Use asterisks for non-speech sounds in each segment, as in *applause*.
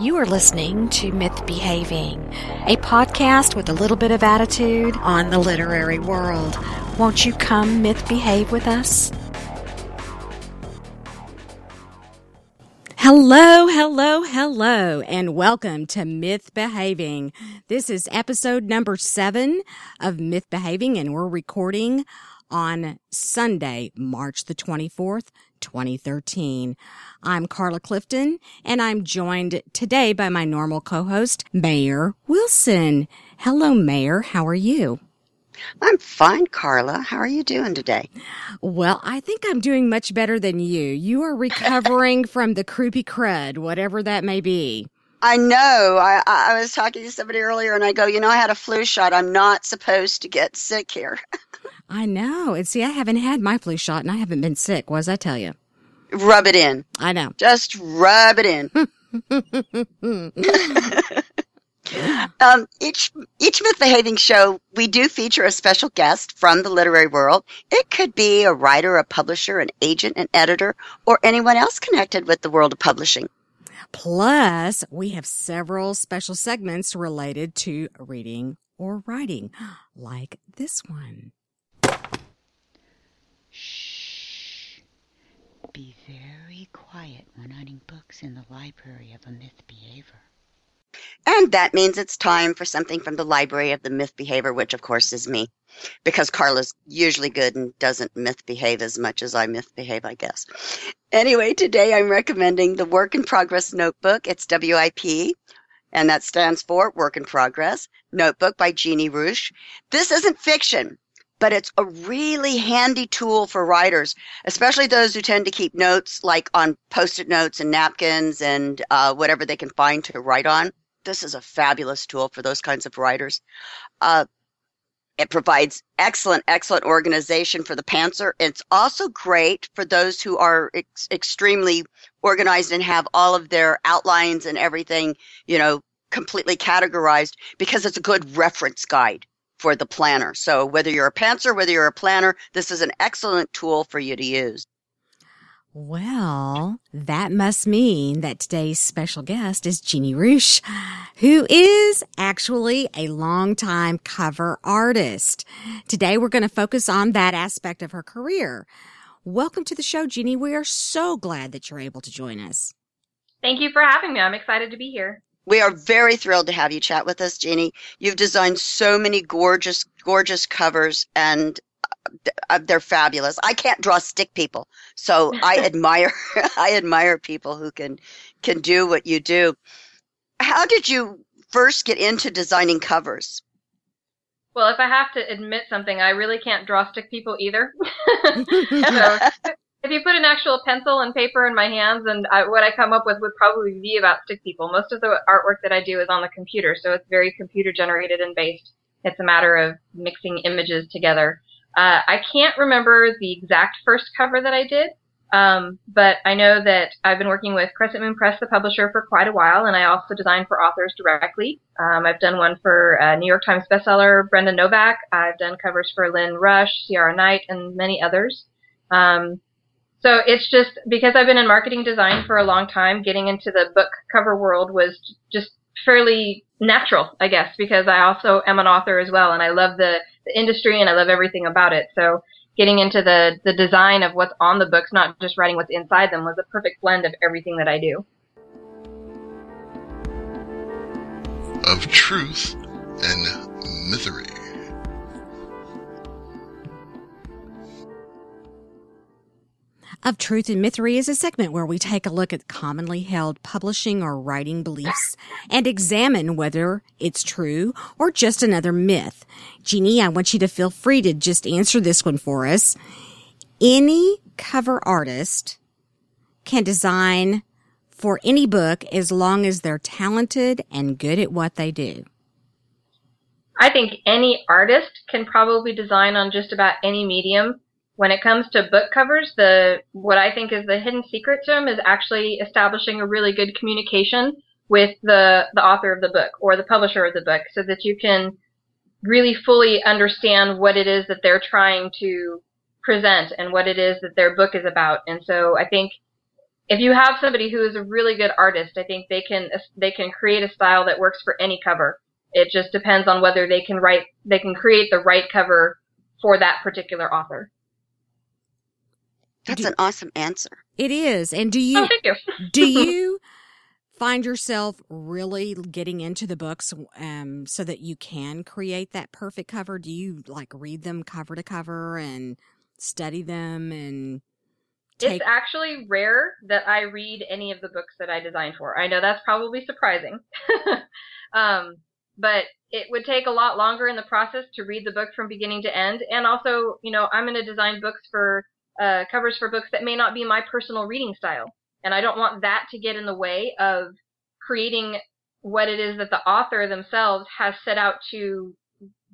You are listening to Myth Behaving, a podcast with a little bit of attitude on the literary world. Won't you come myth behave with us? Hello, hello, hello, and welcome to Myth Behaving. This is episode number seven of Myth Behaving, and we're recording on Sunday, March the 24th, 2013. I'm Carla Clifton, and I'm joined today by my normal co-host, Maer Wilson. Hello, Maer. How are you? I'm fine, Carla. How are you doing today? Well, I think I'm doing much better than you. You are recovering *laughs* from the croupy crud, whatever that may be. I know. I, I was talking to somebody earlier and I go, you know, I had a flu shot. I'm not supposed to get sick here. *laughs* I know. And see, I haven't had my flu shot and I haven't been sick. What does I tell you? Rub it in. I know. Just rub it in. *laughs* *laughs* um, each each myth behaving show, we do feature a special guest from the literary world. It could be a writer, a publisher, an agent, an editor, or anyone else connected with the world of publishing. Plus, we have several special segments related to reading or writing, like this one. Be very quiet when hunting books in the library of a myth behaver. And that means it's time for something from the library of the myth behavior, which of course is me. Because Carla's usually good and doesn't myth behave as much as I myth behave, I guess. Anyway, today I'm recommending the Work in Progress Notebook. It's WIP, and that stands for Work in Progress Notebook by Jeannie Ruesch. This isn't fiction, but it's a really handy tool for writers, especially those who tend to keep notes like on post-it notes and napkins and uh, whatever they can find to write on this is a fabulous tool for those kinds of writers. Uh, it provides excellent, excellent organization for the pantser. It's also great for those who are ex- extremely organized and have all of their outlines and everything, you know, completely categorized because it's a good reference guide for the planner. So whether you're a pantser, whether you're a planner, this is an excellent tool for you to use. Well, that must mean that today's special guest is Jeannie Ruesch, who is actually a longtime cover artist. Today we're going to focus on that aspect of her career. Welcome to the show, Jeannie. We are so glad that you're able to join us. Thank you for having me. I'm excited to be here. We are very thrilled to have you chat with us, Jeannie. You've designed so many gorgeous, gorgeous covers, and uh, they're fabulous. I can't draw stick people, so I *laughs* admire *laughs* I admire people who can can do what you do. How did you first get into designing covers? Well, if I have to admit something, I really can't draw stick people either. *laughs* so if you put an actual pencil and paper in my hands, and I, what I come up with would probably be about stick people. Most of the artwork that I do is on the computer, so it's very computer generated and based. It's a matter of mixing images together. Uh, I can't remember the exact first cover that I did, um, but I know that I've been working with Crescent Moon Press, the publisher, for quite a while, and I also design for authors directly. Um, I've done one for uh, New York Times bestseller Brenda Novak. I've done covers for Lynn Rush, Ciara Knight, and many others. Um, so it's just because I've been in marketing design for a long time, getting into the book cover world was just fairly natural, I guess, because I also am an author as well, and I love the, the industry and I love everything about it. So getting into the the design of what's on the books, not just writing what's inside them, was a perfect blend of everything that I do. Of truth and mythery. Of Truth and Mythery is a segment where we take a look at commonly held publishing or writing beliefs and examine whether it's true or just another myth. Jeannie, I want you to feel free to just answer this one for us. Any cover artist can design for any book as long as they're talented and good at what they do. I think any artist can probably design on just about any medium when it comes to book covers, the what I think is the hidden secret to them is actually establishing a really good communication with the the author of the book or the publisher of the book, so that you can really fully understand what it is that they're trying to present and what it is that their book is about. And so I think if you have somebody who is a really good artist, I think they can they can create a style that works for any cover. It just depends on whether they can write they can create the right cover for that particular author. That's Do- an awesome answer. It is. And do Oh, you thank you. *laughs* do you *laughs* find yourself really getting into the books um, so that you can create that perfect cover? Do you like read them cover to cover and study them and take? It's actually rare that I read any of the books that I design for. I know that's probably surprising. *laughs* um, but it would take a lot longer in the process to read the book from beginning to end. And also, you know, I'm going to design books for uh, covers for books that may not be my personal reading style. And I don't want that to get in the way of creating what it is that the author themselves has set out to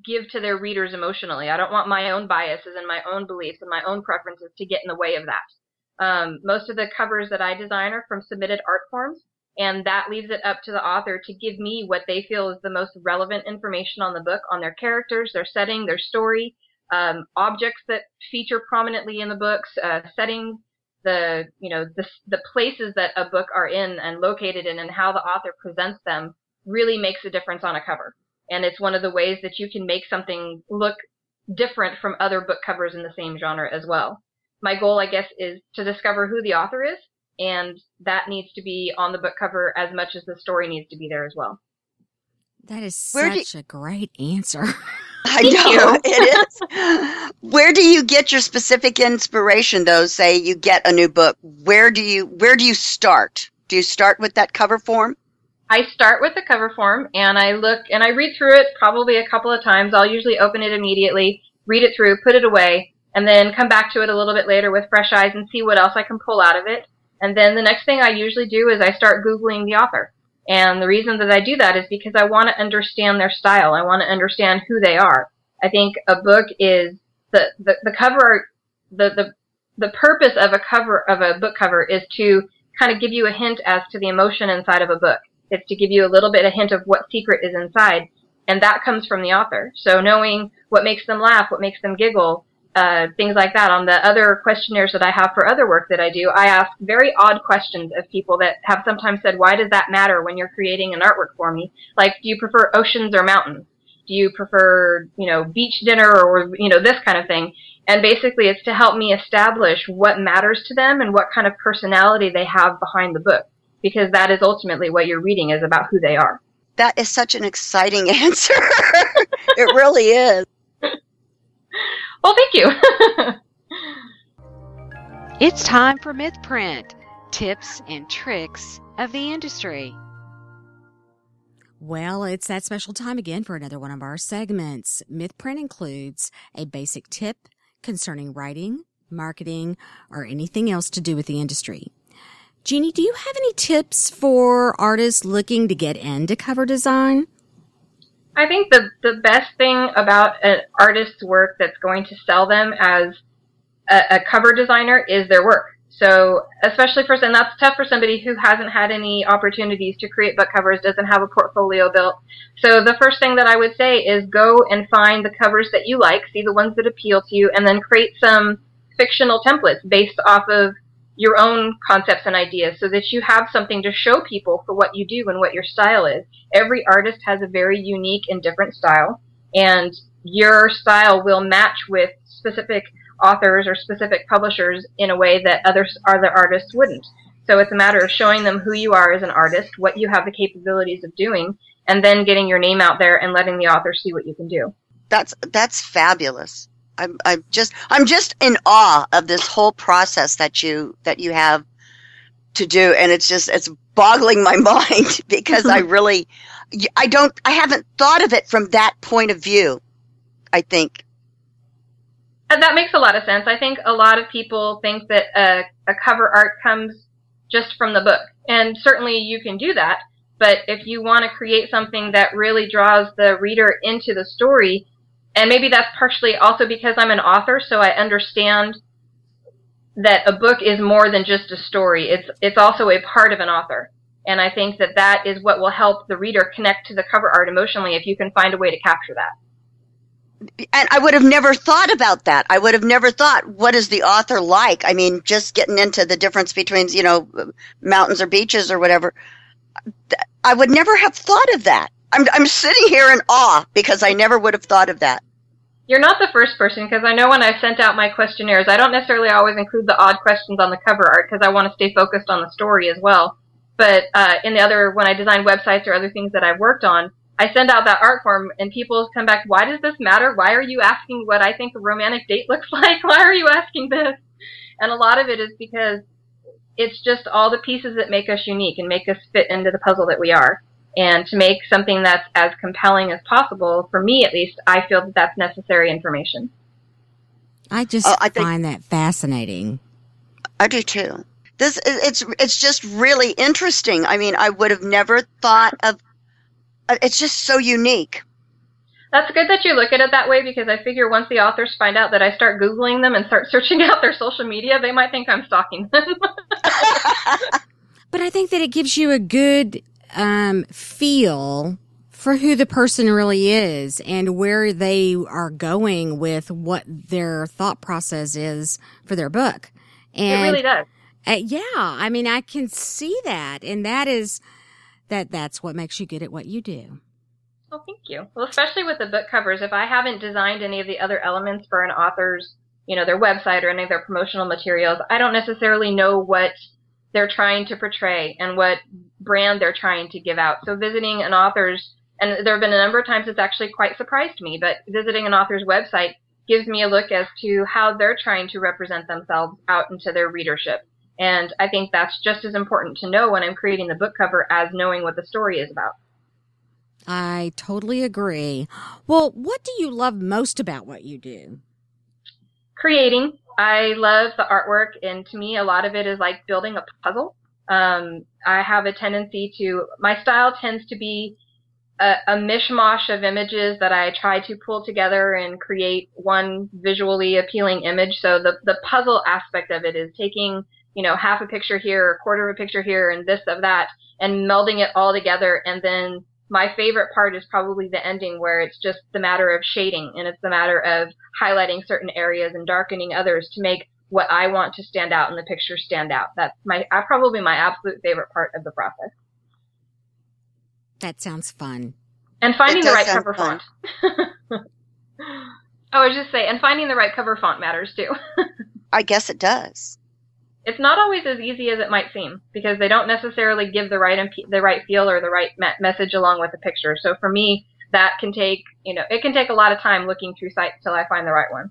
give to their readers emotionally. I don't want my own biases and my own beliefs and my own preferences to get in the way of that. Um, most of the covers that I design are from submitted art forms, and that leaves it up to the author to give me what they feel is the most relevant information on the book, on their characters, their setting, their story, um, objects that feature prominently in the books, uh, settings, the you know the the places that a book are in and located in, and how the author presents them really makes a difference on a cover. And it's one of the ways that you can make something look different from other book covers in the same genre as well. My goal, I guess, is to discover who the author is, and that needs to be on the book cover as much as the story needs to be there as well. that is Where do- such a great answer. *laughs* I Thank know you. it is. *laughs* Where do you get your specific inspiration though? Say you get a new book. Where do you where do you start? Do you start with that cover form? I start with the cover form and I look and I read through it probably a couple of times. I'll usually open it immediately, read it through, put it away, and then come back to it a little bit later with fresh eyes and see what else I can pull out of it. And then the next thing I usually do is I start Googling the author. And the reason that I do that is because I want to understand their style. I want to understand who they are. I think a book is the, the, the cover, the, the, the purpose of a cover, of a book cover is to kind of give you a hint as to the emotion inside of a book. It's to give you a little bit a hint of what secret is inside. And that comes from the author. So knowing what makes them laugh, what makes them giggle, uh, things like that. On the other questionnaires that I have for other work that I do, I ask very odd questions of people that have sometimes said, why does that matter when you're creating an artwork for me? Like, do you prefer oceans or mountains? Do you prefer, you know, beach dinner or, you know, this kind of thing? And basically it's to help me establish what matters to them and what kind of personality they have behind the book. Because that is ultimately what you're reading is about who they are. That is such an exciting *laughs* answer. it really is. Well, thank you. *laughs* It's time for MythPrint tips and tricks of the industry. Well, it's that special time again for another one of our segments. MythPrint includes a basic tip concerning writing, marketing, or anything else to do with the industry. Jeannie, do you have any tips for artists looking to get into cover design? I think the the best thing about an artist's work that's going to sell them as a, a cover designer is their work. So especially for and that's tough for somebody who hasn't had any opportunities to create book covers, doesn't have a portfolio built. So the first thing that I would say is go and find the covers that you like, see the ones that appeal to you, and then create some fictional templates based off of your own concepts and ideas so that you have something to show people for what you do and what your style is. Every artist has a very unique and different style, and your style will match with specific authors or specific publishers in a way that other other artists wouldn't. So it's a matter of showing them who you are as an artist, what you have the capabilities of doing, and then getting your name out there and letting the author see what you can do. That's that's fabulous. I'm I'm just I'm just in awe of this whole process that you that you have to do, and it's just it's boggling my *laughs* mind because I *laughs* really I don't I haven't thought of it from that point of view. I think And that makes a lot of sense. I think a lot of people think that a, a cover art comes just from the book. And certainly you can do that. But if you want to create something that really draws the reader into the story, and maybe that's partially also because I'm an author, so I understand that a book is more than just a story. It's, it's also a part of an author. And I think that that is what will help the reader connect to the cover art emotionally if you can find a way to capture that. and I would have never thought about that. I would have never thought, what is the author like? I mean, just getting into the difference between, you know, mountains or beaches or whatever. I would never have thought of that. I'm, I'm sitting here in awe because I never would have thought of that. You're not the first person because I know when I sent out my questionnaires, I don't necessarily always include the odd questions on the cover art because I want to stay focused on the story as well. But uh, in the other, when I design websites or other things that I've worked on, I send out that art form and people come back, why does this matter? Why are you asking what I think a romantic date *laughs* looks like? Why are you asking this? And a lot of it is because it's just all the pieces that make us unique and make us fit into the puzzle that we are. And to make something that's as compelling as possible, for me at least, I feel that that's necessary information. I just oh, I find that fascinating. I do too. This it's it's just really interesting. I mean, I would have never thought of uh, it's just so unique. That's good that you look at it that way because I figure once the authors find out that I start Googling them and start *laughs* searching out their social media, they might think I'm stalking them. *laughs* but I think that it gives you a good um, feel for who the person really is and where they are going with what their thought process is for their book. And, it really does. Uh, yeah, I mean, I can see that, and that is that that's what makes you good at what you do. Well, thank you. Well, especially with the book covers, if I haven't designed any of the other elements for an author's, you know, their website or any of their promotional materials, I don't necessarily know what they're trying to portray and what brand they're trying to give out. So visiting an author's, and there have been a number of times it's actually quite surprised me, but visiting an author's website gives me a look as to how they're trying to represent themselves out into their readership. And I think that's just as important to know when I'm creating the book cover as knowing what the story is about. I totally agree. Well, what do you love most about what you do? Creating. I love the artwork, and to me, a lot of it is like building a puzzle. Um, I have a tendency to, my style tends to be a, a mishmash of images that I try to pull together and create one visually appealing image. So the, the puzzle aspect of it is taking you know, half a picture here, a quarter of a picture here, and this of that, and melding it all together. And then my favorite part is probably the ending where it's just the matter of shading and it's the matter of highlighting certain areas and darkening others to make what I want to stand out in the picture stand out. That's my uh, probably my absolute favorite part of the process. That sounds fun. And finding the right cover fun. font. *laughs* I was just say, and finding the right cover font matters too. *laughs* I guess it does it's not always as easy as it might seem because they don't necessarily give the right imp- the right feel or the right me- message along with the picture. So for me, that can take you know it can take a lot of time looking through sites till I find the right one.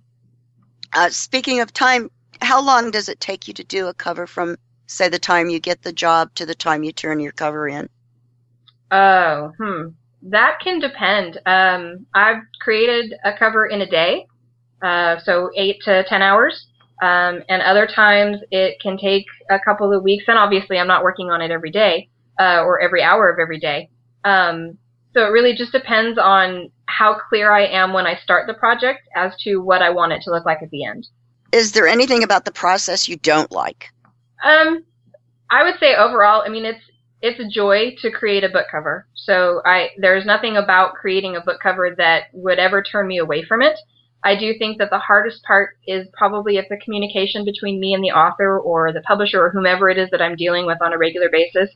Uh, speaking of time, how long does it take you to do a cover from say the time you get the job to the time you turn your cover in? Oh, hmm. That can depend. Um, I've created a cover in a day, uh, so eight to ten hours. Um, and other times it can take a couple of weeks. And obviously, I'm not working on it every day uh, or every hour of every day. Um, so it really just depends on how clear I am when I start the project as to what I want it to look like at the end. Is there anything about the process you don't like? Um, I would say overall, I mean, it's it's a joy to create a book cover. So I there's nothing about creating a book cover that would ever turn me away from it. I do think that the hardest part is probably if the communication between me and the author or the publisher or whomever it is that I'm dealing with on a regular basis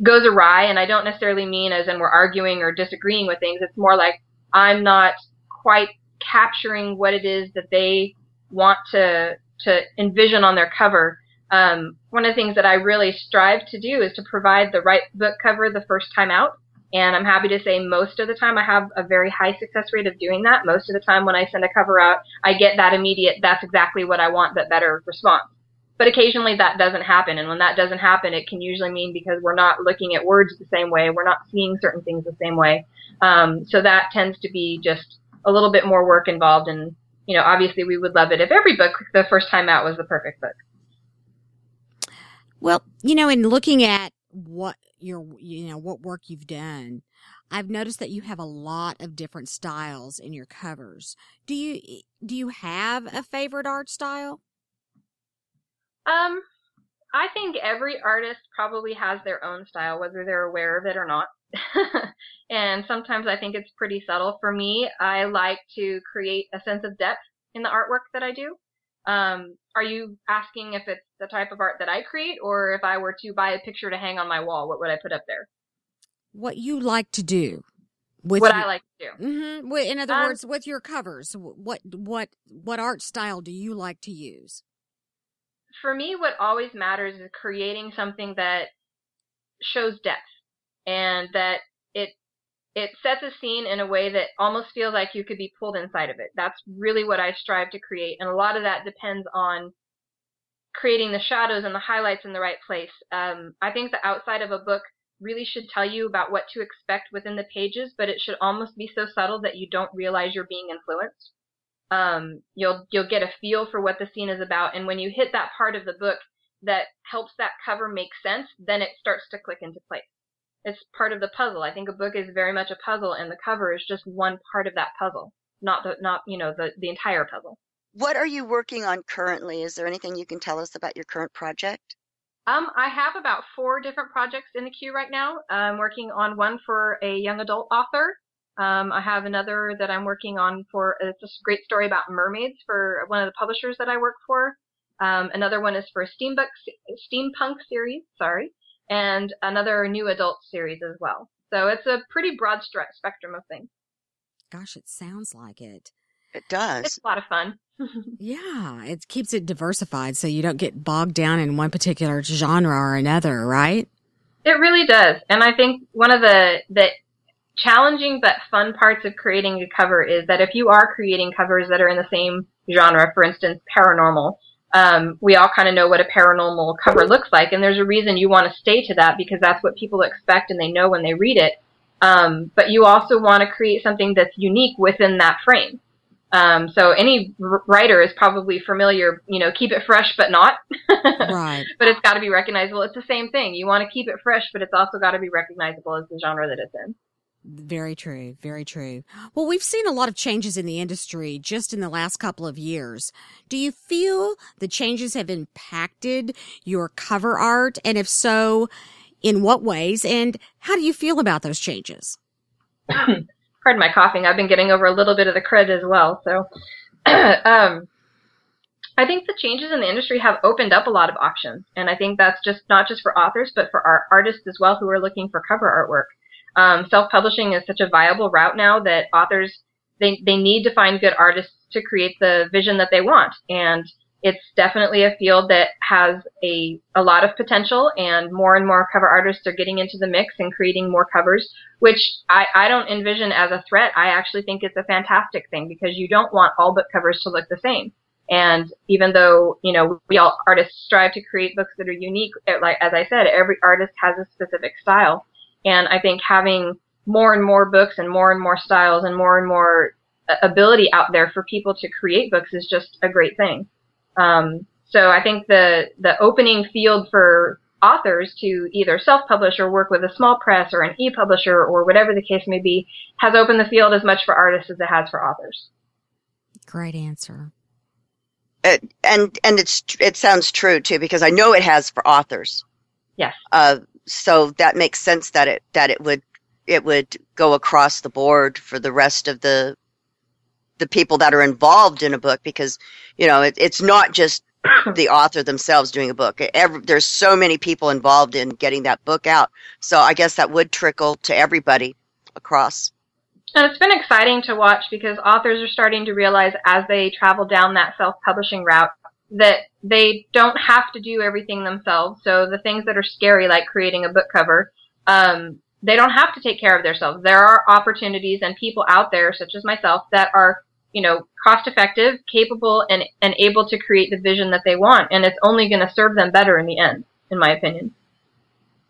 goes awry. And I don't necessarily mean as in we're arguing or disagreeing with things. It's more like I'm not quite capturing what it is that they want to to envision on their cover. Um, one of the things that I really strive to do is to provide the right book cover the first time out. And I'm happy to say most of the time I have a very high success rate of doing that. Most of the time when I send a cover out, I get that immediate, that's exactly what I want, but better response. But occasionally that doesn't happen. And when that doesn't happen, it can usually mean because we're not looking at words the same way. We're not seeing certain things the same way. Um, so that tends to be just a little bit more work involved. And, you know, obviously we would love it if every book the first time out was the perfect book. Well, you know, in looking at what your you know what work you've done i've noticed that you have a lot of different styles in your covers do you do you have a favorite art style um I think every artist probably has their own style, whether they're aware of it or not. *laughs* and sometimes I think it's pretty subtle. For me, I like to create a sense of depth in the artwork that I do. Um, are you asking if it's the type of art that I create, or if I were to buy a picture to hang on my wall, what would I put up there? What you like to do. With what your, I like to do. Mm-hmm. In other Um, words, with your covers, what what what art style do you like to use? For me, what always matters is creating something that shows depth and that it it sets a scene in a way that almost feels like you could be pulled inside of it. That's really what I strive to create, and a lot of that depends on creating the shadows and the highlights in the right place. Um, I think the outside of a book really should tell you about what to expect within the pages, but it should almost be so subtle that you don't realize you're being influenced. Um, you'll you'll get a feel for what the scene is about, and when you hit that part of the book that helps that cover make sense, then it starts to click into place. It's part of the puzzle. I think a book is very much a puzzle, and the cover is just one part of that puzzle, not the not you know the the entire puzzle. What are you working on currently? Is there anything you can tell us about your current project? Um, I have about four different projects in the queue right now. I'm working on one for a young adult author. Um, I have another that I'm working on for it's a great story about mermaids for one of the publishers that I work for. Um, another one is for a steampunk steampunk series, sorry, and another new adult series as well. So it's a pretty broad stre- spectrum of things. Gosh, it sounds like it. It does. It's a lot of fun. *laughs* Yeah, it keeps it diversified so you don't get bogged down in one particular genre or another, right? It really does. And I think one of the, the challenging but fun parts of creating a cover is that if you are creating covers that are in the same genre, for instance, paranormal, um, we all kind of know what a paranormal cover looks like, and there's a reason you want to stay to that because that's what people expect and they know when they read it. Um, but you also want to create something that's unique within that frame. Um, so any r- writer is probably familiar, you know, keep it fresh but not. *laughs* Right. but it's got to be recognizable. It's the same thing. You want to keep it fresh, but it's also got to be recognizable as the genre that it's in. Very true. Very true. Well, we've seen a lot of changes in the industry just in the last couple of years. Do you feel the changes have impacted your cover art? And if so, in what ways? And how do you feel about those changes? *clears throat* Pardon my coughing. I've been getting over a little bit of the crud as well. So, *clears throat* um, I think the changes in the industry have opened up a lot of options, and I think that's just not just for authors, but for our artists as well who are looking for cover artwork. Um, self-publishing is such a viable route now that authors they they need to find good artists to create the vision that they want, and it's definitely a field that has a a lot of potential, and more and more cover artists are getting into the mix and creating more covers, which I I don't envision as a threat. I actually think it's a fantastic thing because you don't want all book covers to look the same. And even though, you know, we all artists strive to create books that are unique, like, as I said, every artist has a specific style. And I think having more and more books and more and more styles and more and more uh, ability out there for people to create books is just a great thing. Um, so I think the, the opening field for authors to either self-publish or work with a small press or an e-publisher or whatever the case may be has opened the field as much for artists as it has for authors. Great answer. It, and and it's it sounds true too because I know it has for authors. Yes. Uh, so that makes sense that it that it would it would go across the board for the rest of the the people that are involved in a book because you know it, it's not just *coughs* the author themselves doing a book. Every, there's so many people involved in getting that book out. So I guess that would trickle to everybody across. And it's been exciting to watch because authors are starting to realize as they travel down that self-publishing route that they don't have to do everything themselves. So the things that are scary, like creating a book cover, um, they don't have to take care of themselves. There are opportunities and people out there, such as myself, that are, you know, cost effective, capable, and, and able to create the vision that they want. And it's only going to serve them better in the end, in my opinion.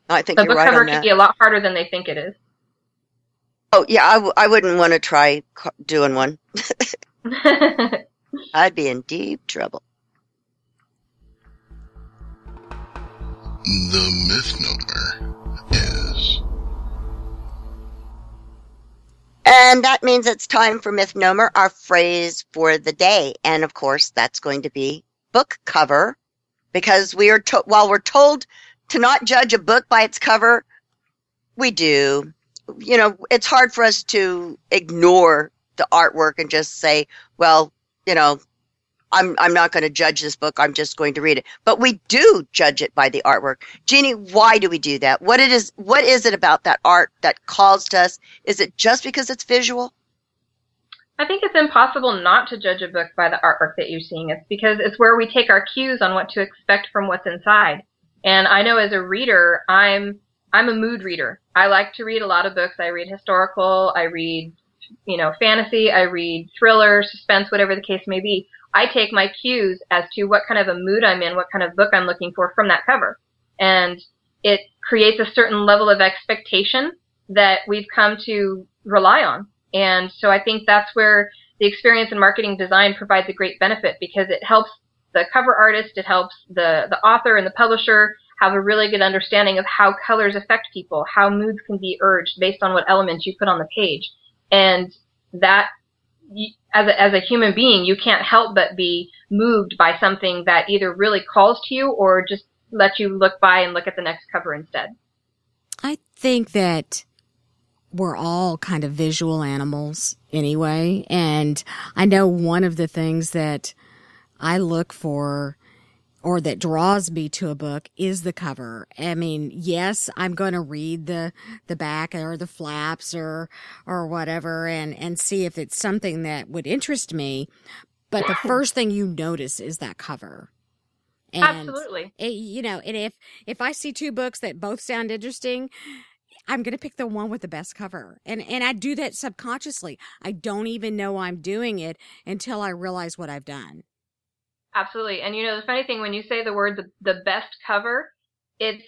I think The book right cover can be a lot harder than they think it is. Oh yeah, I, w- I wouldn't want to try doing one. *laughs* *laughs* I'd be in deep trouble. The misnomer is And that means it's time for Mythnomer, our phrase for the day. And of course, that's going to be book cover because we are to- while we're told to not judge a book by its cover, we do. You know, it's hard for us to ignore the artwork and just say, well, you know, I'm I'm not going to judge this book. I'm just going to read it. But we do judge it by the artwork. Jeannie, why do we do that? What it is what is it about that art that calls to us? Is it just because it's visual? I think it's impossible not to judge a book by the artwork that you're seeing. It's because it's where we take our cues on what to expect from what's inside. And I know as a reader, I'm I'm a mood reader. I like to read a lot of books. I read historical, I read you know, fantasy, I read thriller, suspense, whatever the case may be. I take my cues as to what kind of a mood I'm in, what kind of book I'm looking for from that cover. And it creates a certain level of expectation that we've come to rely on. And so I think that's where the experience in marketing design provides a great benefit because it helps the cover artist, it helps the, the author and the publisher have a really good understanding of how colors affect people, how moods can be urged based on what elements you put on the page. And that as a, as a human being, you can't help but be moved by something that either really calls to you or just lets you look by and look at the next cover instead. I think that we're all kind of visual animals anyway. And I know one of the things that I look for or that draws me to a book is the cover. I mean, yes, I'm going to read the, the back or the flaps or, or whatever and, and see if it's something that would interest me. But the first thing you notice is that cover. And Absolutely. It, you know, and if, if I see two books that both sound interesting, I'm going to pick the one with the best cover. And, and I do that subconsciously. I don't even know I'm doing it until I realize what I've done. Absolutely. And you know, the funny thing, when you say the word the, the best cover, it's,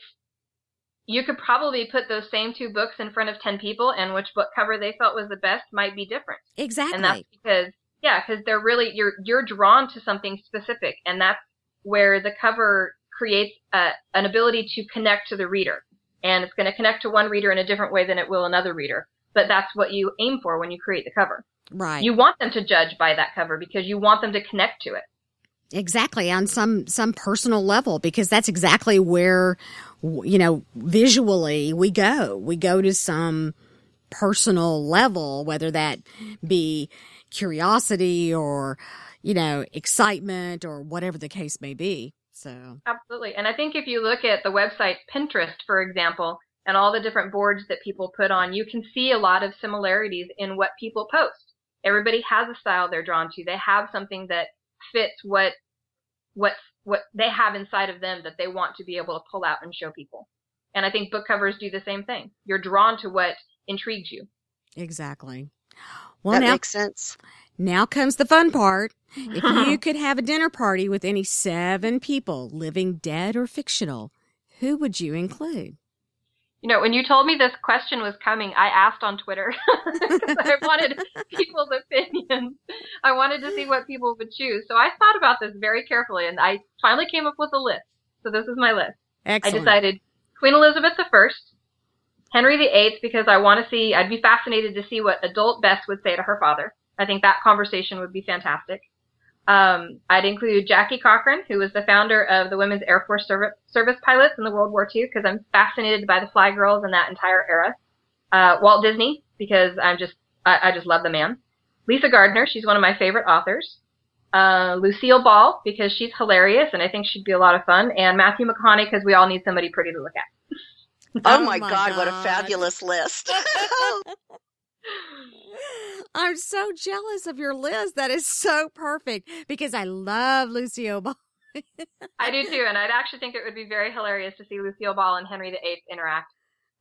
you could probably put those same two books in front of 10 people and which book cover they felt was the best might be different. Exactly. And that's because, yeah, because they're really, you're, you're drawn to something specific. And that's where the cover creates a, an ability to connect to the reader. And it's going to connect to one reader in a different way than it will another reader. But that's what you aim for when you create the cover. Right. You want them to judge by that cover because you want them to connect to it. Exactly on some some personal level because that's exactly where you know visually we go. We go to some personal level whether that be curiosity or you know excitement or whatever the case may be. So Absolutely. And I think if you look at the website Pinterest for example and all the different boards that people put on, you can see a lot of similarities in what people post. Everybody has a style they're drawn to. They have something that fits what what what they have inside of them that they want to be able to pull out and show people. And I think book covers do the same thing. You're drawn to what intrigues you. Exactly. Well, that now, makes sense. Now comes the fun part. If you *laughs* could have a dinner party with any seven people, living dead or fictional, who would you include? You know, when you told me this question was coming, I asked on Twitter because *laughs* I wanted *laughs* people's opinions. I wanted to see what people would choose. So I thought about this very carefully and I finally came up with a list. So this is my list. Excellent. I decided Queen Elizabeth I, Henry VIII because I want to see, I'd be fascinated to see what adult Bess would say to her father. I think that conversation would be fantastic. Um, I'd include Jackie Cochran, who was the founder of the Women's Air Force Service, Service Pilots in the World War II, because I'm fascinated by the Fly Girls and that entire era. Uh, Walt Disney, because I'm just, I, I, just love the man. Lisa Gardner, she's one of my favorite authors. Uh, Lucille Ball, because she's hilarious and I think she'd be a lot of fun. And Matthew McConaughey, because we all need somebody pretty to look at. oh, my, oh my God, God, what a fabulous list. *laughs* *laughs* I'm so jealous of your list. That is so perfect because I love Lucille Ball. I do too, and I'd actually think it would be very hilarious to see Lucille Ball and Henry VIII interact.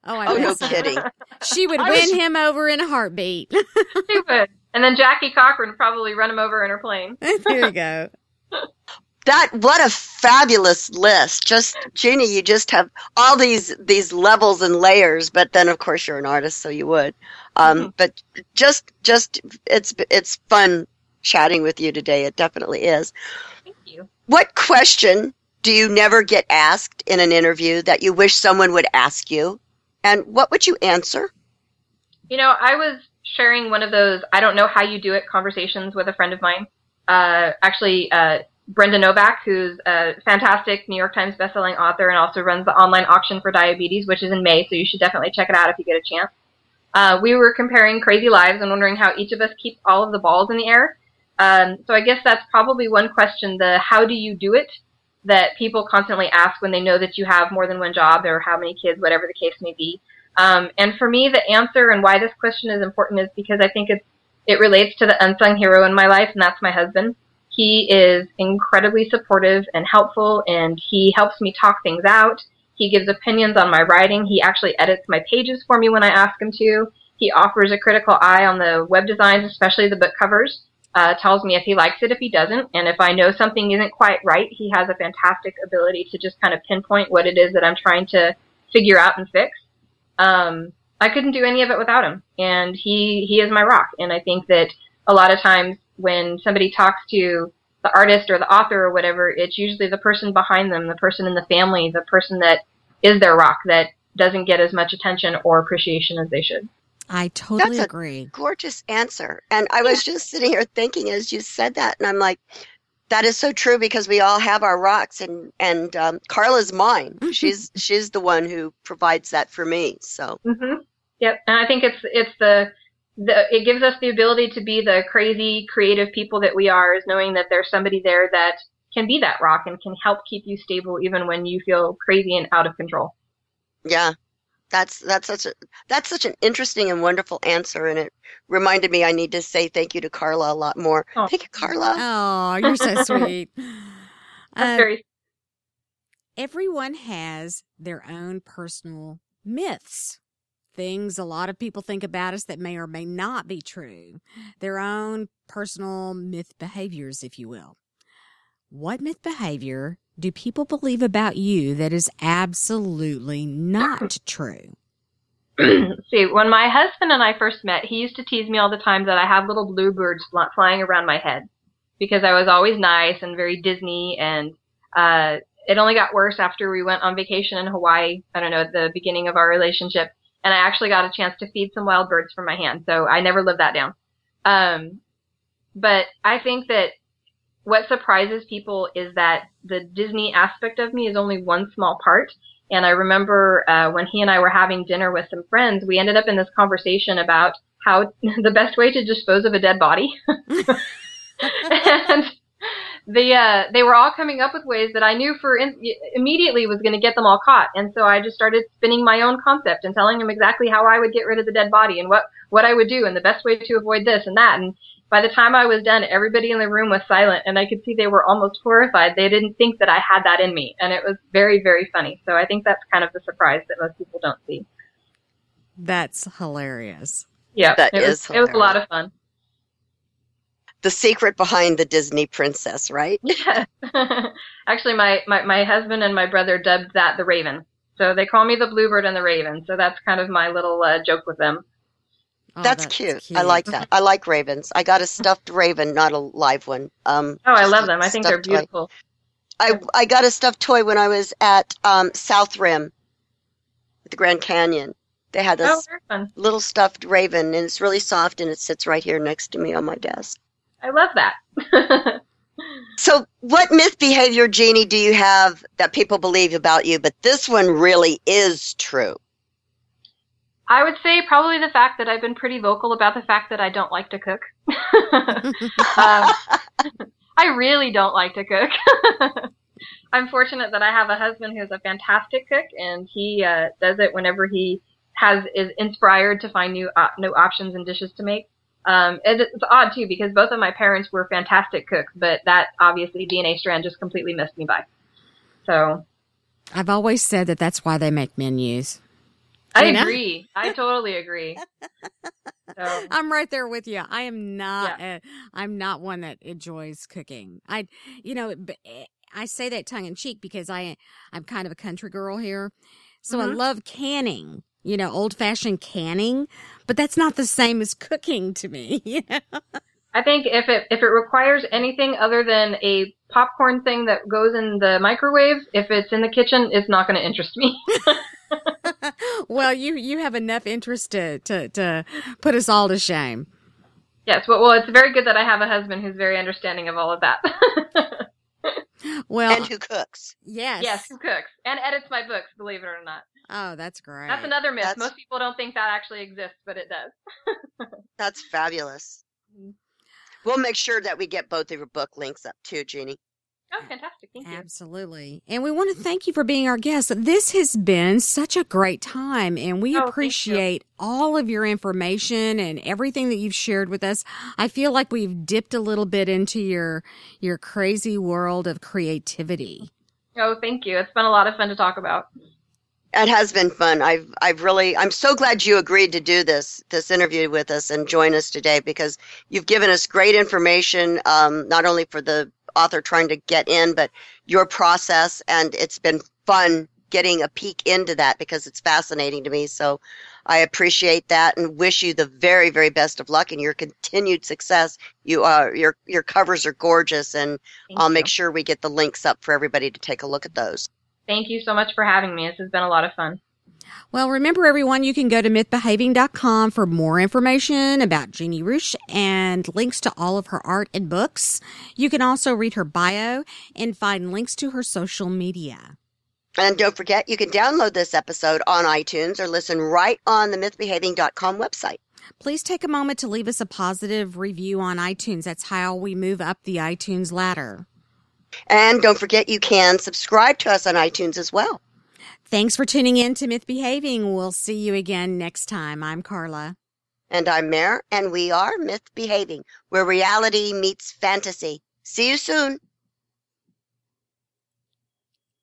Oh, I oh no so. kidding. She would win was... him over in a heartbeat. she would. And then Jackie Cochran would probably run him over in her plane. *laughs* there you go. that what a fabulous list just Jeannie you just have all these these levels and layers but then of course you're an artist so you would um, mm-hmm. but just just it's it's fun chatting with you today. It definitely is. Thank you. What question do you never get asked in an interview that you wish someone would ask you? And what would you answer? You know i was sharing one of those i don't know how you do it conversations with a friend of mine. Uh, actually uh, Brenda Novak, who's a fantastic New York Times bestselling author and also runs the online auction for diabetes, which is in May, so you should definitely check it out if you get a chance. Uh, we were comparing crazy lives and wondering how each of us keeps all of the balls in the air. Um, so I guess that's probably one question, the how do you do it, that people constantly ask when they know that you have more than one job or how many kids, whatever the case may be. Um, and for me, the answer and why this question is important is because I think it's, it relates to the unsung hero in my life, and that's my husband. He is incredibly supportive and helpful, and he helps me talk things out. He gives opinions on my writing. He actually edits my pages for me when I ask him to. He offers a critical eye on the web designs, especially the book covers. Uh, tells me if he likes it, if he doesn't, and if I know something isn't quite right, he has a fantastic ability to just kind of pinpoint what it is that I'm trying to figure out and fix. Um, I couldn't do any of it without him, and he he is my rock. And I think that a lot of times when somebody talks to the artist or the author or whatever, it's usually the person behind them, the person in the family, the person that is their rock that doesn't get as much attention or appreciation as they should. I totally That's a agree. Gorgeous answer. And I was just sitting here thinking as you said that, and I'm like, that is so true because we all have our rocks, and and um, Carla's mine. She's she's the one who provides that for me. So hmm Yep, and I think it's it's the the it gives us the ability to be the crazy creative people that we are, is knowing that there's somebody there that can be that rock and can help keep you stable even when you feel crazy and out of control. yeah, that's that's such a that's such an interesting and wonderful answer, and it reminded me I need to say thank you to Carla a lot more. Oh. Thank you, Carla. Oh, you're so *laughs* sweet. That's Uh, very everyone has their own personal myths. Things a lot of people think about us that may or may not be true. Their own personal myth behaviors, if you will. What myth behavior do people believe about you that is absolutely not *clears throat* true? see, when my husband and I first met, he used to tease me all the time that I have little bluebirds fl- flying around my head because I was always nice and very Disney. And uh, it only got worse after we went on vacation in Hawaii. I don't know at the beginning of our relationship, and I actually got a chance to feed some wild birds from my hand. So I never lived that down. Um, but I think that what surprises people is that the Disney aspect of me is only one small part. And I remember uh, when he and I were having dinner with some friends, we ended up in this conversation about how *laughs* the best way to dispose of a dead body. *laughs* *laughs* and the uh, they were all coming up with ways that I knew for in- immediately was going to get them all caught. And so I just started spinning my own concept and telling them exactly how I would get rid of the dead body and what what I would do and the best way to avoid this and that. And by the time I was done, everybody in the room was silent, and I could see they were almost horrified. They didn't think that I had that in me, and it was very, very funny. So I think that's kind of the surprise that most people don't see. That's hilarious. Yeah, That it is was, it was a lot of fun. The secret behind the Disney princess, right? *laughs* Yeah. *laughs* Actually, my, my, my husband and my brother dubbed that the Raven. So they call me the Bluebird and the Raven. So that's kind of my little uh, joke with them. Oh, that's, cute. I like that. I like ravens. I got a stuffed raven, not a live one. Um, Oh, I love them. I think they're stuffed toy. beautiful. I I got a stuffed toy when I was at um, South Rim, at the Grand Canyon. They had this Oh, little stuffed raven, and it's really soft, and it sits right here next to me on my desk. I love that. *laughs* So, what myth behavior, Jeannie, do you have that people believe about you, but this one really is true? I would say probably the fact that I've been pretty vocal about the fact that I don't like to cook. um, *laughs* I really don't like to cook. *laughs* I'm fortunate that I have a husband who's a fantastic cook, and he uh, does it whenever he has is inspired to find new uh, new options and dishes to make. Um, and it's odd too because both of my parents were fantastic cooks, but that obviously DNA strand just completely missed me by. So I've always said that that's why they make menus. I You know? agree. I totally agree. So. *laughs* I'm right there with you. I am not. i I'm not one that enjoys cooking. I, you know, eh, I say that tongue in cheek because I, I'm kind of a country girl here, so I Mhm. love canning. You know, old fashioned canning, but that's not the same as cooking to me. *laughs* You know? I think if it if it requires anything other than a popcorn thing that goes in the microwave, if it's in the kitchen, it's not going to interest me. *laughs* *laughs* well, you you have enough interest to to to put us all to shame. yes, well, well, it's very good that I have a husband who's very understanding of all of that. Well, and who cooks. yes. Yes, who cooks and edits my books, believe it or not. Oh, that's great. That's another myth. That's- Most people don't think that actually exists, but it does. *laughs* That's fabulous. Mhm. We'll make sure that we get both of your book links up too, Jeannie. Oh, fantastic. Thank you. Absolutely. And we want to thank you for being our guest. This has been such a great time, and we Oh, appreciate all of your information and everything that you've shared with us. I feel like we've dipped a little bit into your your crazy world of creativity. Oh, thank you. It's been a lot of fun to talk about. It has been fun. I've I've really I'm so glad you agreed to do this this interview with us and join us today because you've given us great information, um, not only for the author trying to get in, but your process, and it's been fun getting a peek into that because it's fascinating to me. So I appreciate that and wish you the very very best of luck and your continued success. You are your your covers are gorgeous, and Thank I'll you. make sure we get the links up for everybody to take a look at those. Thank you so much for having me. This has been a lot of fun. Well, remember everyone, you can go to mythbehaving.com for more information about Jeannie Ruesch and links to all of her art and books. You can also read her bio and find links to her social media. And don't forget, you can download this episode on iTunes or listen right on the mythbehaving.com website. Please take a moment to leave us a positive review on iTunes. That's how we move up the iTunes ladder. And don't forget, you can subscribe to us on iTunes as well. Thanks for tuning in to Myth Behaving. We'll see you again next time. I'm Carla. And I'm Maer, and we are Myth Behaving, where reality meets fantasy. See you soon.